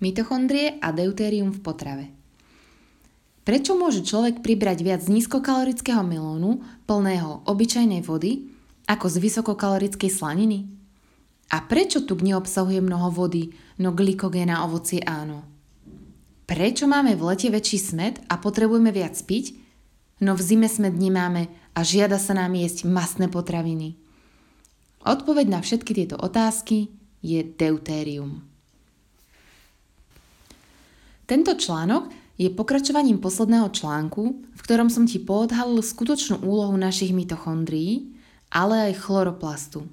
Mitochondrie a deutérium v potrave. Prečo môže človek pribrať viac z nízkokalorického melónu, plného obyčajnej vody, ako z vysokokalorickej slaniny? A prečo tuk neobsahuje mnoho vody, no glykogéna ovocie áno? Prečo máme v lete väčší smet a potrebujeme viac piť, no v zime smet nemáme a žiada sa nám jesť masné potraviny? Odpoveď na všetky tieto otázky je deutérium. Tento článok je pokračovaním posledného článku, v ktorom som ti poodhalil skutočnú úlohu našich mitochondrií, ale aj chloroplastu.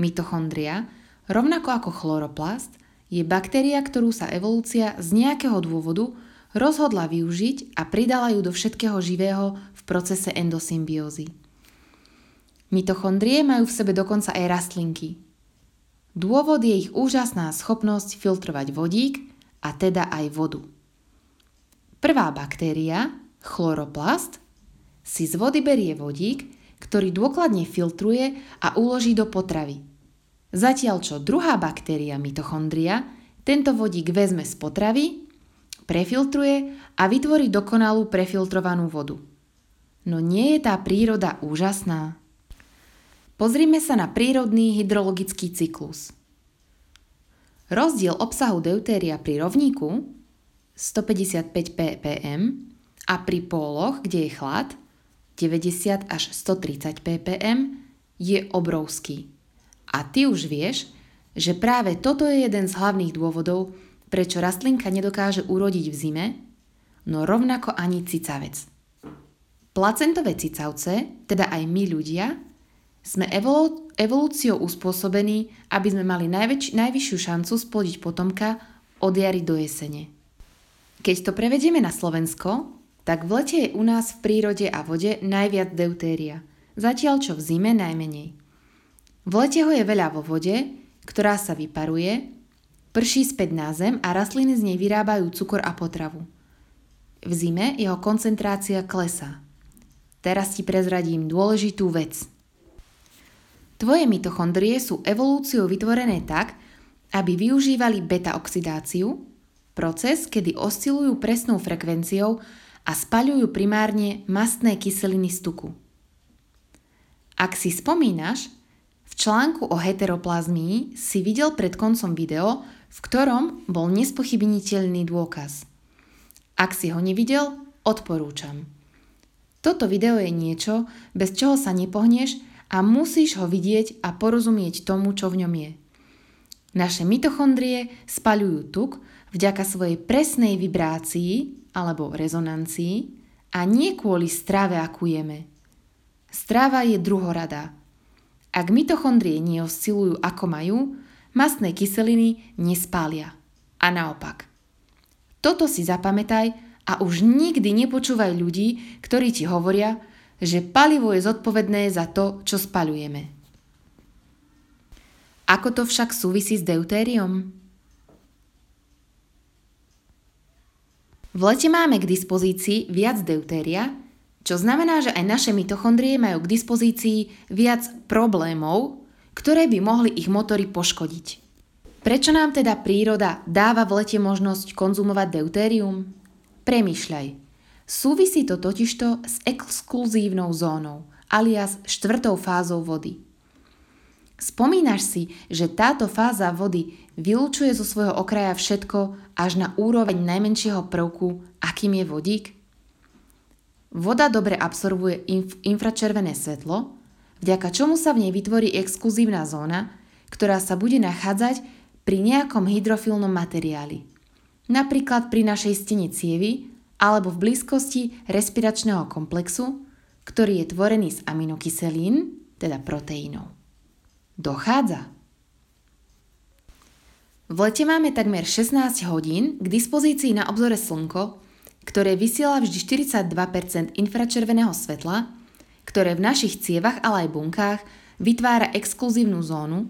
Mitochondria, rovnako ako chloroplast, je baktéria, ktorú sa evolúcia z nejakého dôvodu rozhodla využiť a pridala ju do všetkého živého v procese endosymbiózy. Mitochondrie majú v sebe dokonca aj rastlinky. Dôvod je ich úžasná schopnosť filtrovať vodík, a teda aj vodu. Prvá baktéria, chloroplast, si z vody berie vodík, ktorý dôkladne filtruje a uloží do potravy. Zatiaľ čo druhá baktéria, mitochondria, tento vodík vezme z potravy, prefiltruje a vytvorí dokonalú prefiltrovanú vodu. No nie je tá príroda úžasná? Pozrime sa na prírodný hydrologický cyklus – Rozdiel obsahu deutéria pri rovníku 155 ppm a pri póloch, kde je chlad 90 až 130 ppm je obrovský. A ty už vieš, že práve toto je jeden z hlavných dôvodov, prečo rastlinka nedokáže urodiť v zime, no rovnako ani cicavec. Placentové cicavce, teda aj my ľudia, sme evolu- evolúciou uspôsobení, aby sme mali najväč- najvyššiu šancu splodiť potomka od jary do jesene. Keď to prevedieme na Slovensko, tak v lete je u nás v prírode a vode najviac deutéria, zatiaľ čo v zime najmenej. V lete ho je veľa vo vode, ktorá sa vyparuje, prší späť na zem a rastliny z nej vyrábajú cukor a potravu. V zime jeho koncentrácia klesá. Teraz ti prezradím dôležitú vec – Tvoje mitochondrie sú evolúciou vytvorené tak, aby využívali beta-oxidáciu, proces, kedy oscilujú presnou frekvenciou a spaľujú primárne mastné kyseliny z tuku. Ak si spomínaš, v článku o heteroplazmii si videl pred koncom video, v ktorom bol nespochybniteľný dôkaz. Ak si ho nevidel, odporúčam. Toto video je niečo, bez čoho sa nepohneš a musíš ho vidieť a porozumieť tomu, čo v ňom je. Naše mitochondrie spaľujú tuk vďaka svojej presnej vibrácii alebo rezonancii a nie kvôli strave, akú jeme. Strava je druhoradá. Ak mitochondrie neoscilujú ako majú, mastné kyseliny nespália. A naopak. Toto si zapamätaj a už nikdy nepočúvaj ľudí, ktorí ti hovoria, že palivo je zodpovedné za to, čo spaľujeme. Ako to však súvisí s deutériom? V lete máme k dispozícii viac deutéria, čo znamená, že aj naše mitochondrie majú k dispozícii viac problémov, ktoré by mohli ich motory poškodiť. Prečo nám teda príroda dáva v lete možnosť konzumovať deutérium? Premýšľaj. Súvisí to totižto s exkluzívnou zónou, alias štvrtou fázou vody. Spomínaš si, že táto fáza vody vylúčuje zo svojho okraja všetko až na úroveň najmenšieho prvku, akým je vodík? Voda dobre absorbuje inf- infračervené svetlo, vďaka čomu sa v nej vytvorí exkluzívna zóna, ktorá sa bude nachádzať pri nejakom hydrofilnom materiáli. Napríklad pri našej stene cievy alebo v blízkosti respiračného komplexu, ktorý je tvorený z aminokyselín, teda proteínov. Dochádza. V lete máme takmer 16 hodín k dispozícii na obzore slnko, ktoré vysiela vždy 42% infračerveného svetla, ktoré v našich cievach, ale aj bunkách vytvára exkluzívnu zónu,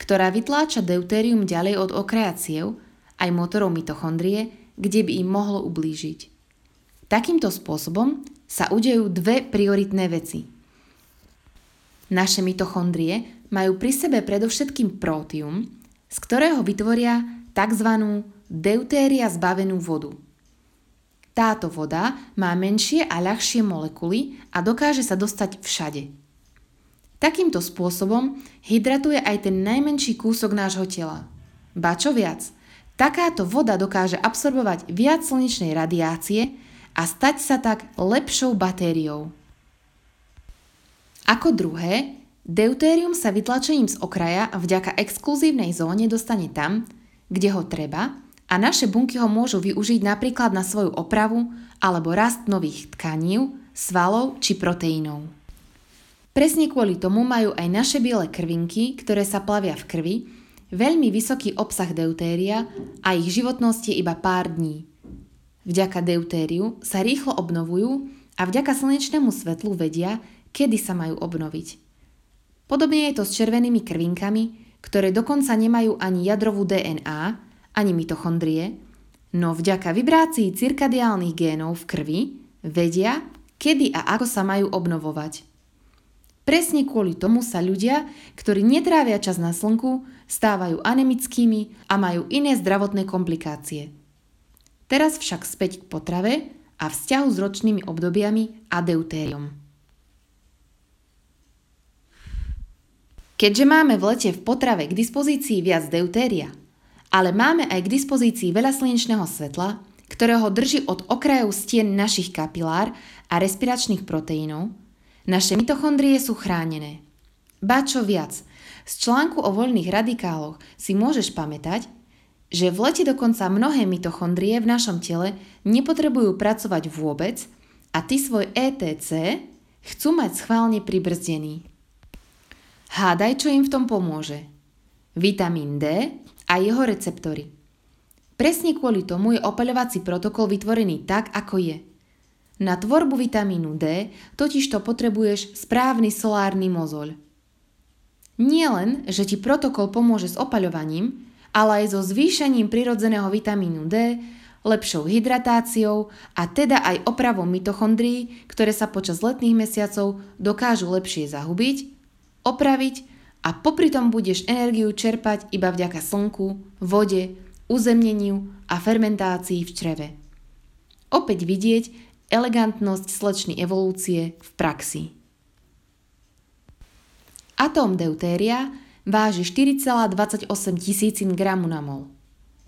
ktorá vytláča deutérium ďalej od okraja ciev, aj motorov mitochondrie, kde by im mohlo ublížiť. Takýmto spôsobom sa udejú dve prioritné veci. Naše mitochondrie majú pri sebe predovšetkým prótium, z ktorého vytvoria tzv. deutéria zbavenú vodu. Táto voda má menšie a ľahšie molekuly a dokáže sa dostať všade. Takýmto spôsobom hydratuje aj ten najmenší kúsok nášho tela. Ba čo viac, takáto voda dokáže absorbovať viac slnečnej radiácie a stať sa tak lepšou batériou. Ako druhé, deutérium sa vytlačením z okraja vďaka exkluzívnej zóne dostane tam, kde ho treba a naše bunky ho môžu využiť napríklad na svoju opravu alebo rast nových tkaní, svalov či proteínov. Presne kvôli tomu majú aj naše biele krvinky, ktoré sa plavia v krvi, veľmi vysoký obsah deutéria a ich životnosť je iba pár dní. Vďaka deutériu sa rýchlo obnovujú a vďaka slnečnému svetlu vedia, kedy sa majú obnoviť. Podobne je to s červenými krvinkami, ktoré dokonca nemajú ani jadrovú DNA, ani mitochondrie, no vďaka vibrácii cirkadiálnych génov v krvi vedia, kedy a ako sa majú obnovovať. Presne kvôli tomu sa ľudia, ktorí netrávia čas na slnku, stávajú anemickými a majú iné zdravotné komplikácie. Teraz však späť k potrave a vzťahu s ročnými obdobiami a deutériom. Keďže máme v lete v potrave k dispozícii viac deutéria – ale máme aj k dispozícii veľa slnečného svetla, ktorého drží od okrajov stien našich kapilár a respiračných proteínov, naše mitochondrie sú chránené. Ba čo viac, z článku o voľných radikáloch si môžeš pamätať, že v lete dokonca mnohé mitochondrie v našom tele nepotrebujú pracovať vôbec a ty svoj ETC chcú mať schválne pribrzdený. Hádaj, čo im v tom pomôže. Vitamín D a jeho receptory. Presne kvôli tomu je opaľovací protokol vytvorený tak, ako je. Na tvorbu vitamínu D totiž to potrebuješ správny solárny mozoľ. Nie len, že ti protokol pomôže s opaľovaním, ale aj so zvýšením prirodzeného vitamínu D, lepšou hydratáciou a teda aj opravom mitochondrií, ktoré sa počas letných mesiacov dokážu lepšie zahubiť, opraviť a popri tom budeš energiu čerpať iba vďaka slnku, vode, uzemneniu a fermentácii v čreve. Opäť vidieť elegantnosť slečnej evolúcie v praxi. Atóm deutéria váži 4,28 tisícin gramu na mol.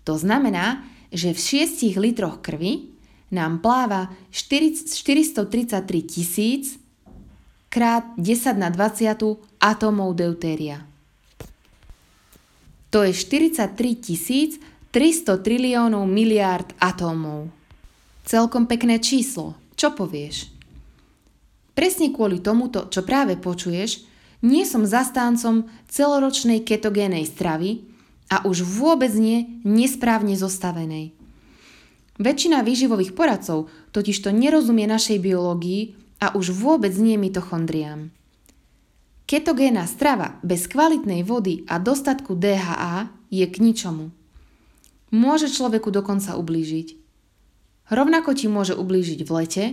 To znamená, že v 6 litroch krvi nám pláva 433 tisíc krát 10 na 20 atómov deutéria. To je 43 tisíc 300 triliónov miliárd atómov. Celkom pekné číslo, čo povieš? Presne kvôli tomuto, čo práve počuješ, nie som zastáncom celoročnej ketogénej stravy a už vôbec nie nesprávne zostavenej. Väčšina výživových poradcov totižto nerozumie našej biológii a už vôbec nie mitochondriám. Ketogénna strava bez kvalitnej vody a dostatku DHA je k ničomu. Môže človeku dokonca ublížiť. Rovnako ti môže ublížiť v lete,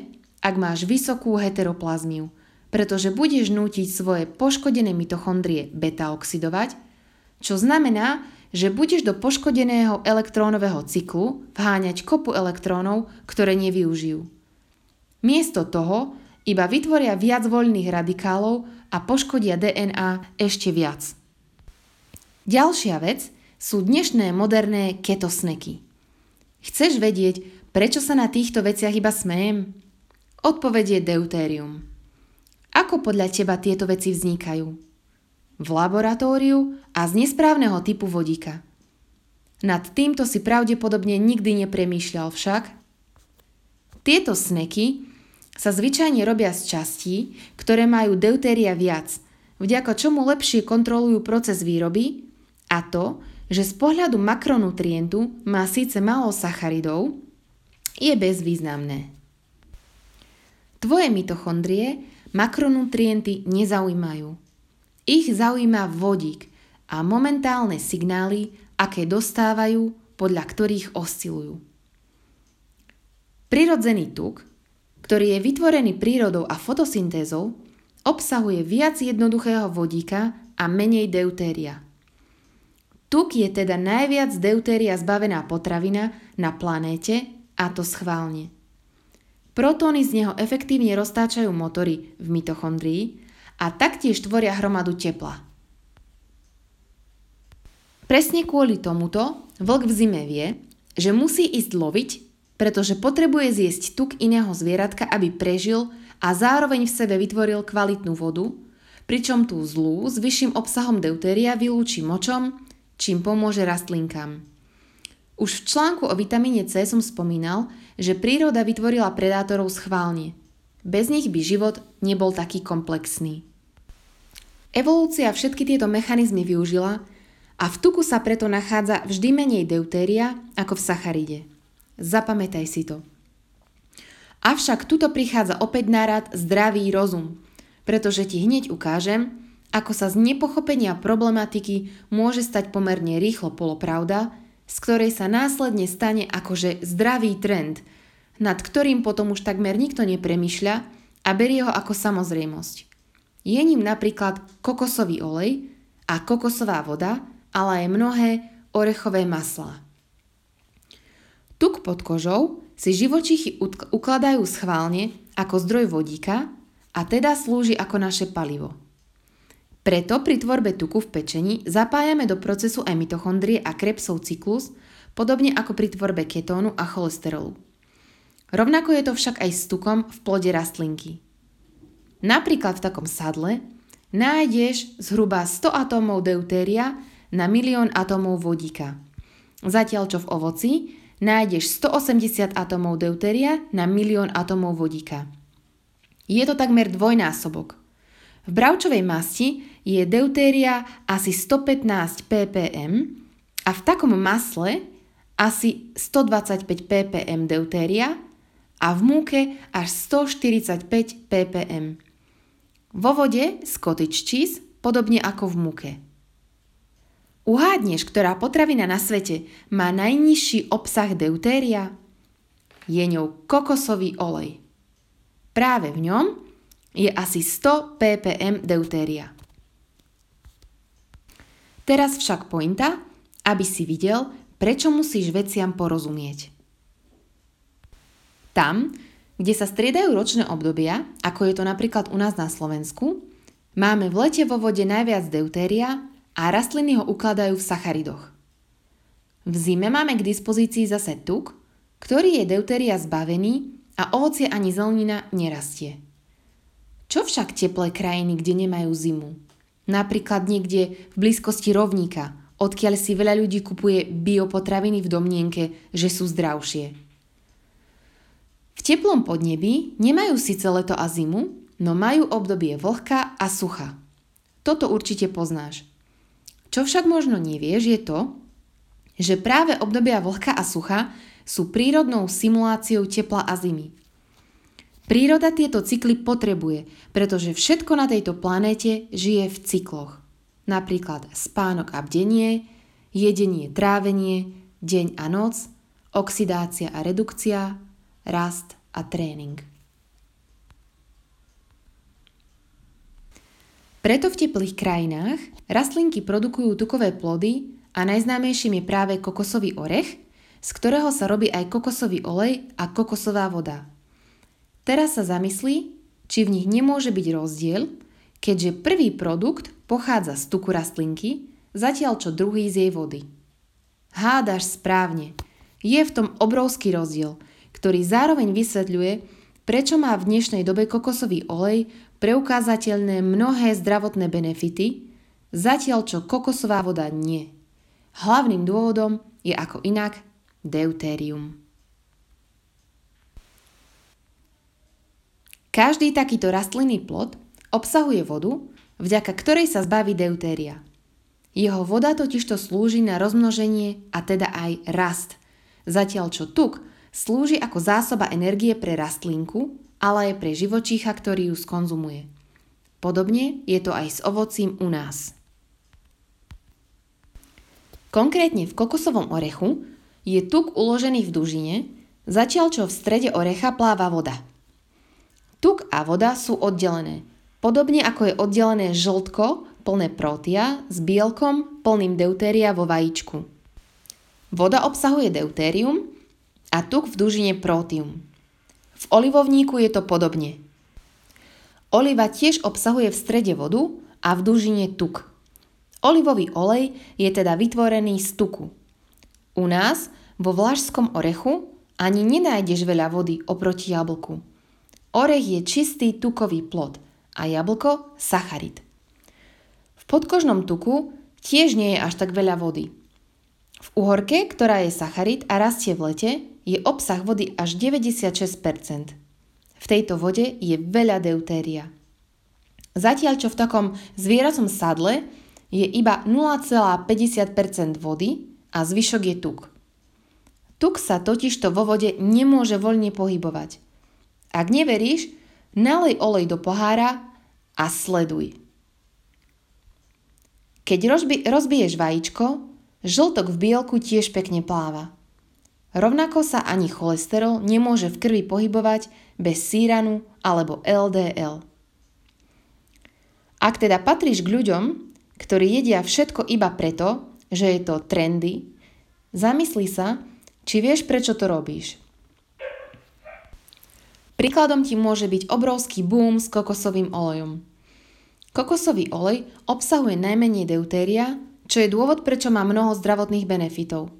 ak máš vysokú heteroplazmiu, pretože budeš nútiť svoje poškodené mitochondrie beta-oxidovať, čo znamená, že budeš do poškodeného elektrónového cyklu vháňať kopu elektrónov, ktoré nevyužijú. Miesto toho iba vytvoria viac voľných radikálov a poškodia DNA ešte viac. Ďalšia vec sú dnešné moderné ketosneky. Chceš vedieť, prečo sa na týchto veciach iba smejem? Odpovedie deutérium. Ako podľa teba tieto veci vznikajú? V laboratóriu a z nesprávneho typu vodíka. Nad týmto si pravdepodobne nikdy nepremýšľal však. Tieto sneky sa zvyčajne robia z častí, ktoré majú deutéria viac, vďaka čomu lepšie kontrolujú proces výroby a to, že z pohľadu makronutrientu má síce málo sacharidov, je bezvýznamné. Tvoje mitochondrie makronutrienty nezaujímajú. Ich zaujíma vodík a momentálne signály, aké dostávajú, podľa ktorých oscilujú. Prirodzený tuk ktorý je vytvorený prírodou a fotosyntézou, obsahuje viac jednoduchého vodíka a menej deutéria. Tuk je teda najviac deutéria zbavená potravina na planéte a to schválne. Protóny z neho efektívne roztáčajú motory v mitochondrii a taktiež tvoria hromadu tepla. Presne kvôli tomuto vlk v zime vie, že musí ísť loviť, pretože potrebuje zjesť tuk iného zvieratka, aby prežil a zároveň v sebe vytvoril kvalitnú vodu, pričom tú zlú s vyšším obsahom deutéria vylúči močom, čím pomôže rastlinkám. Už v článku o vitamíne C som spomínal, že príroda vytvorila predátorov schválne. Bez nich by život nebol taký komplexný. Evolúcia všetky tieto mechanizmy využila a v tuku sa preto nachádza vždy menej deutéria ako v sacharide. Zapamätaj si to. Avšak tuto prichádza opäť na rad zdravý rozum, pretože ti hneď ukážem, ako sa z nepochopenia problematiky môže stať pomerne rýchlo polopravda, z ktorej sa následne stane akože zdravý trend, nad ktorým potom už takmer nikto nepremýšľa a berie ho ako samozrejmosť. Je ním napríklad kokosový olej a kokosová voda, ale aj mnohé orechové maslá. Tuk pod kožou si živočichy ukladajú schválne ako zdroj vodíka a teda slúži ako naše palivo. Preto pri tvorbe tuku v pečení zapájame do procesu aj mitochondrie a Krebsov cyklus, podobne ako pri tvorbe ketónu a cholesterolu. Rovnako je to však aj s tukom v plode rastlinky. Napríklad v takom sadle nájdeš zhruba 100 atómov deutéria na milión atómov vodíka. Zatiaľ čo v ovoci nájdeš 180 atómov deutéria na milión atómov vodíka. Je to takmer dvojnásobok. V bravčovej masti je deutéria asi 115 ppm a v takom masle asi 125 ppm deutéria a v múke až 145 ppm. Vo vode cottage cheese podobne ako v múke. Uhádneš, ktorá potravina na svete má najnižší obsah deutéria? Je ňou kokosový olej. Práve v ňom je asi 100 ppm deutéria. Teraz však pointa, aby si videl, prečo musíš veciam porozumieť. Tam, kde sa striedajú ročné obdobia, ako je to napríklad u nás na Slovensku, máme v lete vo vode najviac deutéria a rastliny ho ukladajú v sacharidoch. V zime máme k dispozícii zase tuk, ktorý je deutéria zbavený a ovocie ani zelenina nerastie. Čo však teplé krajiny, kde nemajú zimu? Napríklad niekde v blízkosti rovníka, odkiaľ si veľa ľudí kupuje biopotraviny v domnienke, že sú zdravšie. V teplom podnebí nemajú síce leto a zimu, no majú obdobie vlhka a sucha. Toto určite poznáš. Čo však možno nevieš je to, že práve obdobia vlhka a sucha sú prírodnou simuláciou tepla a zimy. Príroda tieto cykly potrebuje, pretože všetko na tejto planéte žije v cykloch. Napríklad spánok a bdenie, jedenie, trávenie, deň a noc, oxidácia a redukcia, rast a tréning. Preto v teplých krajinách rastlinky produkujú tukové plody a najznámejším je práve kokosový orech, z ktorého sa robí aj kokosový olej a kokosová voda – Teraz sa zamyslí, či v nich nemôže byť rozdiel, keďže prvý produkt pochádza z tuku rastlinky, zatiaľ čo druhý z jej vody. Hádaš správne. Je v tom obrovský rozdiel, ktorý zároveň vysvetľuje, prečo má v dnešnej dobe kokosový olej preukázateľné mnohé zdravotné benefity, zatiaľ čo kokosová voda nie. Hlavným dôvodom je ako inak deutérium. Každý takýto rastlinný plod obsahuje vodu, vďaka ktorej sa zbaví deutéria. Jeho voda totižto slúži na rozmnoženie a teda aj rast, zatiaľ čo tuk slúži ako zásoba energie pre rastlinku, ale aj pre živočícha, ktorý ju skonzumuje. Podobne je to aj s ovocím u nás. Konkrétne v kokosovom orechu je tuk uložený v dužine, zatiaľ čo v strede orecha pláva voda – Tuk a voda sú oddelené. Podobne ako je oddelené žltko plné protia s bielkom plným deutéria vo vajíčku. Voda obsahuje deutérium a tuk v dužine protium. V olivovníku je to podobne. Oliva tiež obsahuje v strede vodu a v dužine tuk. Olivový olej je teda vytvorený z tuku. U nás vo vlašskom orechu ani nenájdeš veľa vody oproti jablku. Orech je čistý tukový plod a jablko sacharid. V podkožnom tuku tiež nie je až tak veľa vody. V uhorke, ktorá je sacharid a rastie v lete, je obsah vody až 96%. V tejto vode je veľa deutéria. Zatiaľ čo v takom zvieracom sadle je iba 0,50% vody a zvyšok je tuk. Tuk sa totižto vo vode nemôže voľne pohybovať. Ak neveríš, nalej olej do pohára a sleduj. Keď rozbi- rozbiješ vajíčko, žltok v bielku tiež pekne pláva. Rovnako sa ani cholesterol nemôže v krvi pohybovať bez síranu alebo LDL. Ak teda patríš k ľuďom, ktorí jedia všetko iba preto, že je to trendy, zamysli sa, či vieš, prečo to robíš. Príkladom ti môže byť obrovský boom s kokosovým olejom. Kokosový olej obsahuje najmenej deutéria, čo je dôvod, prečo má mnoho zdravotných benefitov.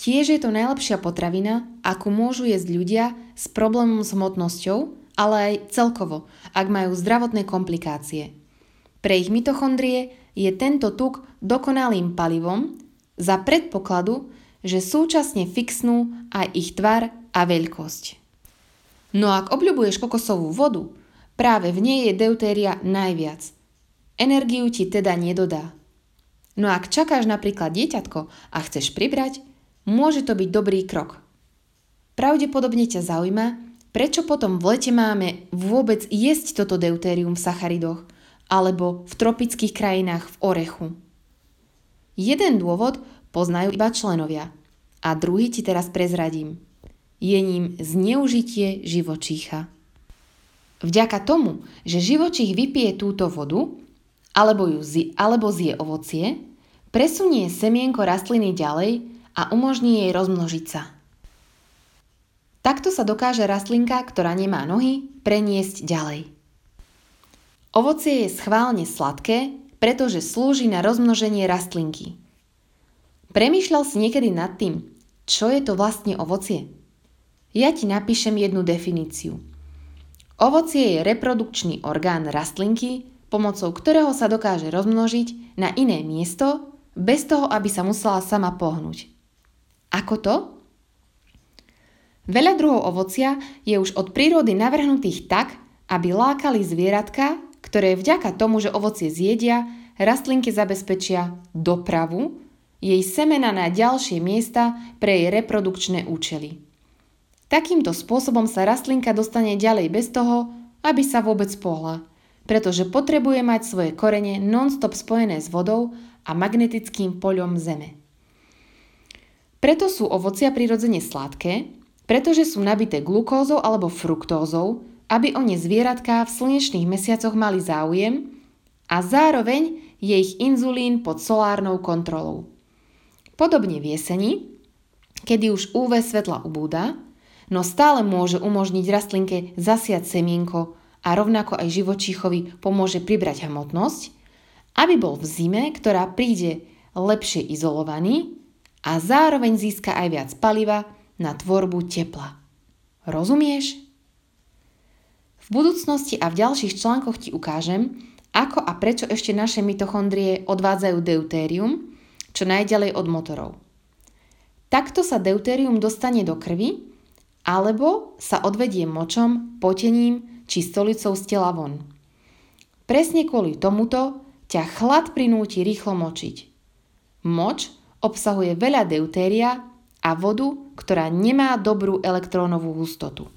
Tiež je to najlepšia potravina, akú môžu jesť ľudia s problémom s hmotnosťou, ale aj celkovo, ak majú zdravotné komplikácie. Pre ich mitochondrie je tento tuk dokonalým palivom za predpokladu, že súčasne fixnú aj ich tvar a veľkosť. No ak obľubuješ kokosovú vodu, práve v nej je deutéria najviac. Energiu ti teda nedodá. No ak čakáš napríklad dieťatko a chceš pribrať, môže to byť dobrý krok. Pravdepodobne ťa zaujíma, prečo potom v lete máme vôbec jesť toto deutérium v sacharidoch – alebo v tropických krajinách v orechu. Jeden dôvod poznajú iba členovia a druhý ti teraz prezradím. Je ním zneužitie živočícha. Vďaka tomu, že živočích vypije túto vodu alebo, ju zi, alebo zje ovocie, presunie semienko rastliny ďalej a umožní jej rozmnožiť sa. Takto sa dokáže rastlinka, ktorá nemá nohy, preniesť ďalej. Ovocie je schválne sladké, pretože slúži na rozmnoženie rastlinky. Premýšľal si niekedy nad tým, čo je to vlastne ovocie? Ja ti napíšem jednu definíciu. Ovocie je reprodukčný orgán rastlinky, pomocou ktorého sa dokáže rozmnožiť na iné miesto, bez toho, aby sa musela sama pohnúť. Ako to? Veľa druhov ovocia je už od prírody navrhnutých tak, aby lákali zvieratka, ktoré vďaka tomu, že ovocie zjedia, rastlinke zabezpečia dopravu, jej semena na ďalšie miesta pre jej reprodukčné účely. Takýmto spôsobom sa rastlinka dostane ďalej bez toho, aby sa vôbec pohla, pretože potrebuje mať svoje korene non-stop spojené s vodou a magnetickým poľom Zeme. Preto sú ovocia prirodzene sladké, pretože sú nabité glukózou alebo fruktózou, aby o ne zvieratká v slnečných mesiacoch mali záujem a zároveň je ich inzulín pod solárnou kontrolou. Podobne v jeseni, kedy už UV svetla ubúda, no stále môže umožniť rastlinke zasiať semienko a rovnako aj živočíchovi pomôže pribrať hmotnosť, aby bol v zime, ktorá príde lepšie izolovaný a zároveň získa aj viac paliva na tvorbu tepla. Rozumieš? V budúcnosti a v ďalších článkoch ti ukážem, ako a prečo ešte naše mitochondrie odvádzajú deutérium, čo najďalej od motorov. Takto sa deutérium dostane do krvi, alebo sa odvedie močom, potením či stolicou z tela von. Presne kvôli tomuto ťa chlad prinúti rýchlo močiť. Moč obsahuje veľa deutéria a vodu, ktorá nemá dobrú elektrónovú hustotu.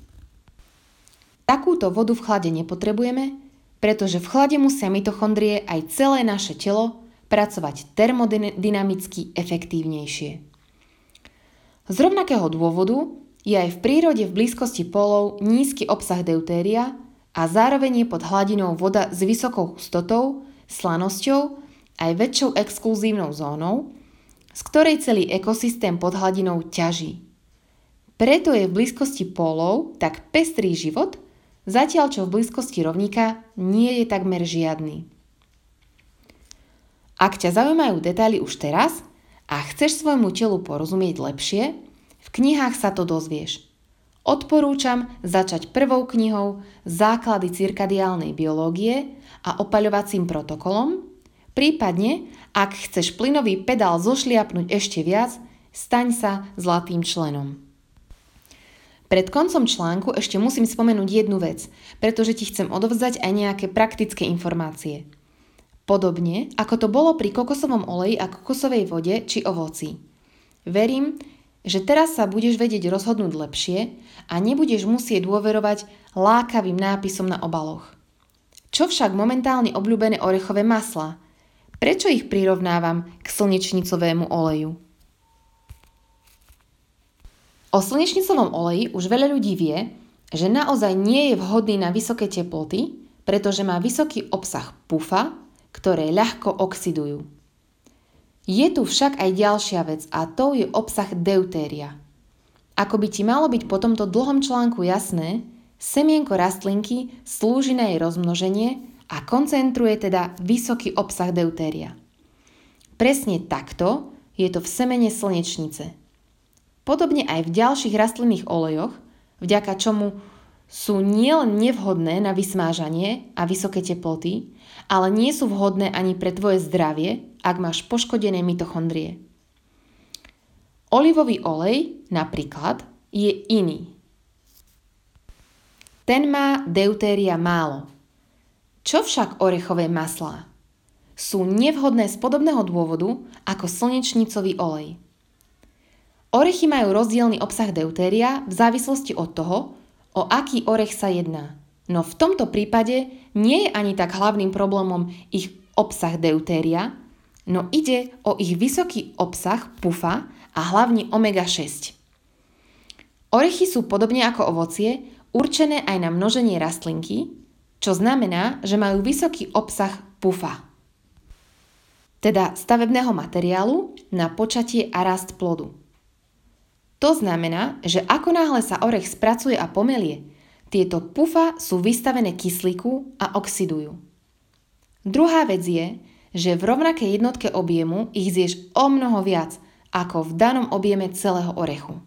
Takúto vodu v chlade nepotrebujeme, pretože v chlade musia mitochondrie aj celé naše telo pracovať termodynamicky efektívnejšie. Z rovnakého dôvodu je aj v prírode v blízkosti polov nízky obsah deutéria a zároveň je pod hladinou voda s vysokou hustotou, slanosťou aj väčšou exkluzívnou zónou, z ktorej celý ekosystém pod hladinou ťaží. Preto je v blízkosti pólov tak pestrý život, zatiaľ čo v blízkosti rovníka nie je takmer žiadny. Ak ťa zaujímajú detaily už teraz a chceš svojmu telu porozumieť lepšie, v knihách sa to dozvieš. Odporúčam začať prvou knihou Základy cirkadiálnej biológie a opaľovacím protokolom, prípadne, ak chceš plynový pedál zošliapnúť ešte viac, staň sa zlatým členom. Pred koncom článku ešte musím spomenúť jednu vec, pretože ti chcem odovzdať aj nejaké praktické informácie. Podobne, ako to bolo pri kokosovom oleji a kokosovej vode či ovoci. Verím, že teraz sa budeš vedieť rozhodnúť lepšie a nebudeš musieť dôverovať lákavým nápisom na obaloch. Čo však momentálne obľúbené orechové masla? Prečo ich prirovnávam k slnečnicovému oleju? O slnečnicovom oleji už veľa ľudí vie, že naozaj nie je vhodný na vysoké teploty, pretože má vysoký obsah pufa, ktoré ľahko oxidujú. Je tu však aj ďalšia vec a to je obsah deutéria. Ako by ti malo byť po tomto dlhom článku jasné, semienko rastlinky slúži na jej rozmnoženie a koncentruje teda vysoký obsah deutéria. Presne takto je to v semene slnečnice. Podobne aj v ďalších rastlinných olejoch, vďaka čomu sú nielen nevhodné na vysmážanie a vysoké teploty, ale nie sú vhodné ani pre tvoje zdravie, ak máš poškodené mitochondrie. Olivový olej napríklad je iný. Ten má deutéria málo. Čo však orechové maslá? Sú nevhodné z podobného dôvodu ako slnečnicový olej. Orechy majú rozdielny obsah deutéria v závislosti od toho, o aký orech sa jedná. No v tomto prípade nie je ani tak hlavným problémom ich obsah deutéria, no ide o ich vysoký obsah pufa a hlavne omega-6. Orechy sú podobne ako ovocie určené aj na množenie rastlinky, čo znamená, že majú vysoký obsah pufa, teda stavebného materiálu na počatie a rast plodu. To znamená, že ako náhle sa orech spracuje a pomelie, tieto pufa sú vystavené kyslíku a oxidujú. Druhá vec je, že v rovnakej jednotke objemu ich zješ o mnoho viac ako v danom objeme celého orechu.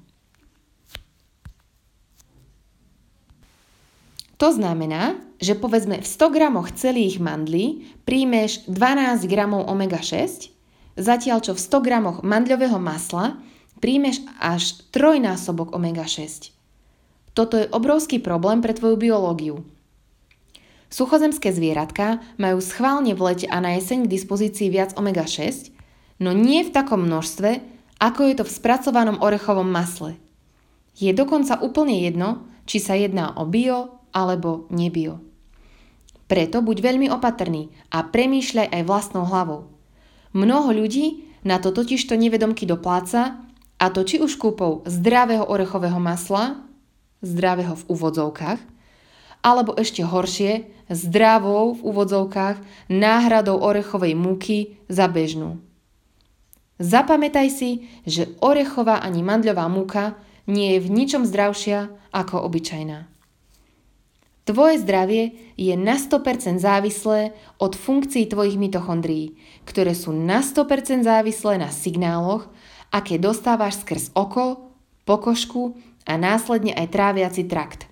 To znamená, že povedzme v 100 gramoch celých mandlí príjmeš 12 gramov omega-6, zatiaľ čo v 100 gramoch mandľového masla príjmeš až trojnásobok omega-6. Toto je obrovský problém pre tvoju biológiu. Suchozemské zvieratka majú schválne v lete a na jeseň k dispozícii viac omega-6, no nie v takom množstve, ako je to v spracovanom orechovom masle. Je dokonca úplne jedno, či sa jedná o bio alebo nebio. Preto buď veľmi opatrný a premýšľaj aj vlastnou hlavou. Mnoho ľudí na to totižto nevedomky dopláca, a to či už kúpou zdravého orechového masla, zdravého v úvodzovkách, alebo ešte horšie, zdravou v úvodzovkách náhradou orechovej múky za bežnú. Zapamätaj si, že orechová ani mandľová múka nie je v ničom zdravšia ako obyčajná. Tvoje zdravie je na 100% závislé od funkcií tvojich mitochondrií, ktoré sú na 100% závislé na signáloch, aké dostávaš skrz oko, pokožku a následne aj tráviaci trakt.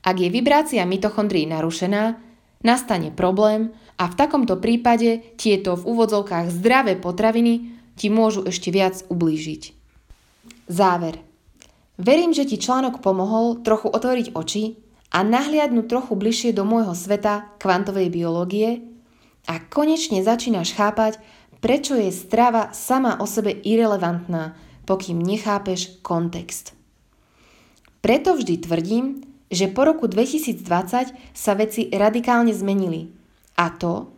Ak je vibrácia mitochondrií narušená, nastane problém a v takomto prípade tieto v úvodzovkách zdravé potraviny ti môžu ešte viac ublížiť. Záver. Verím, že ti článok pomohol trochu otvoriť oči a nahliadnúť trochu bližšie do môjho sveta kvantovej biológie a konečne začínaš chápať, prečo je strava sama o sebe irrelevantná, pokým nechápeš kontext. Preto vždy tvrdím, že po roku 2020 sa veci radikálne zmenili. A to,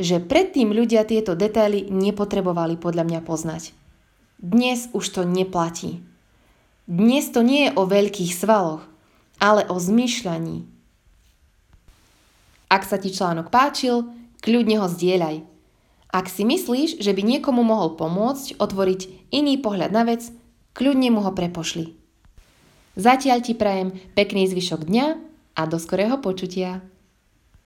že predtým ľudia tieto detaily nepotrebovali podľa mňa poznať. Dnes už to neplatí. Dnes to nie je o veľkých svaloch, ale o zmýšľaní. Ak sa ti článok páčil, kľudne ho zdieľaj. Ak si myslíš, že by niekomu mohol pomôcť otvoriť iný pohľad na vec, kľudne mu ho prepošli. Zatiaľ ti prajem pekný zvyšok dňa a do skorého počutia.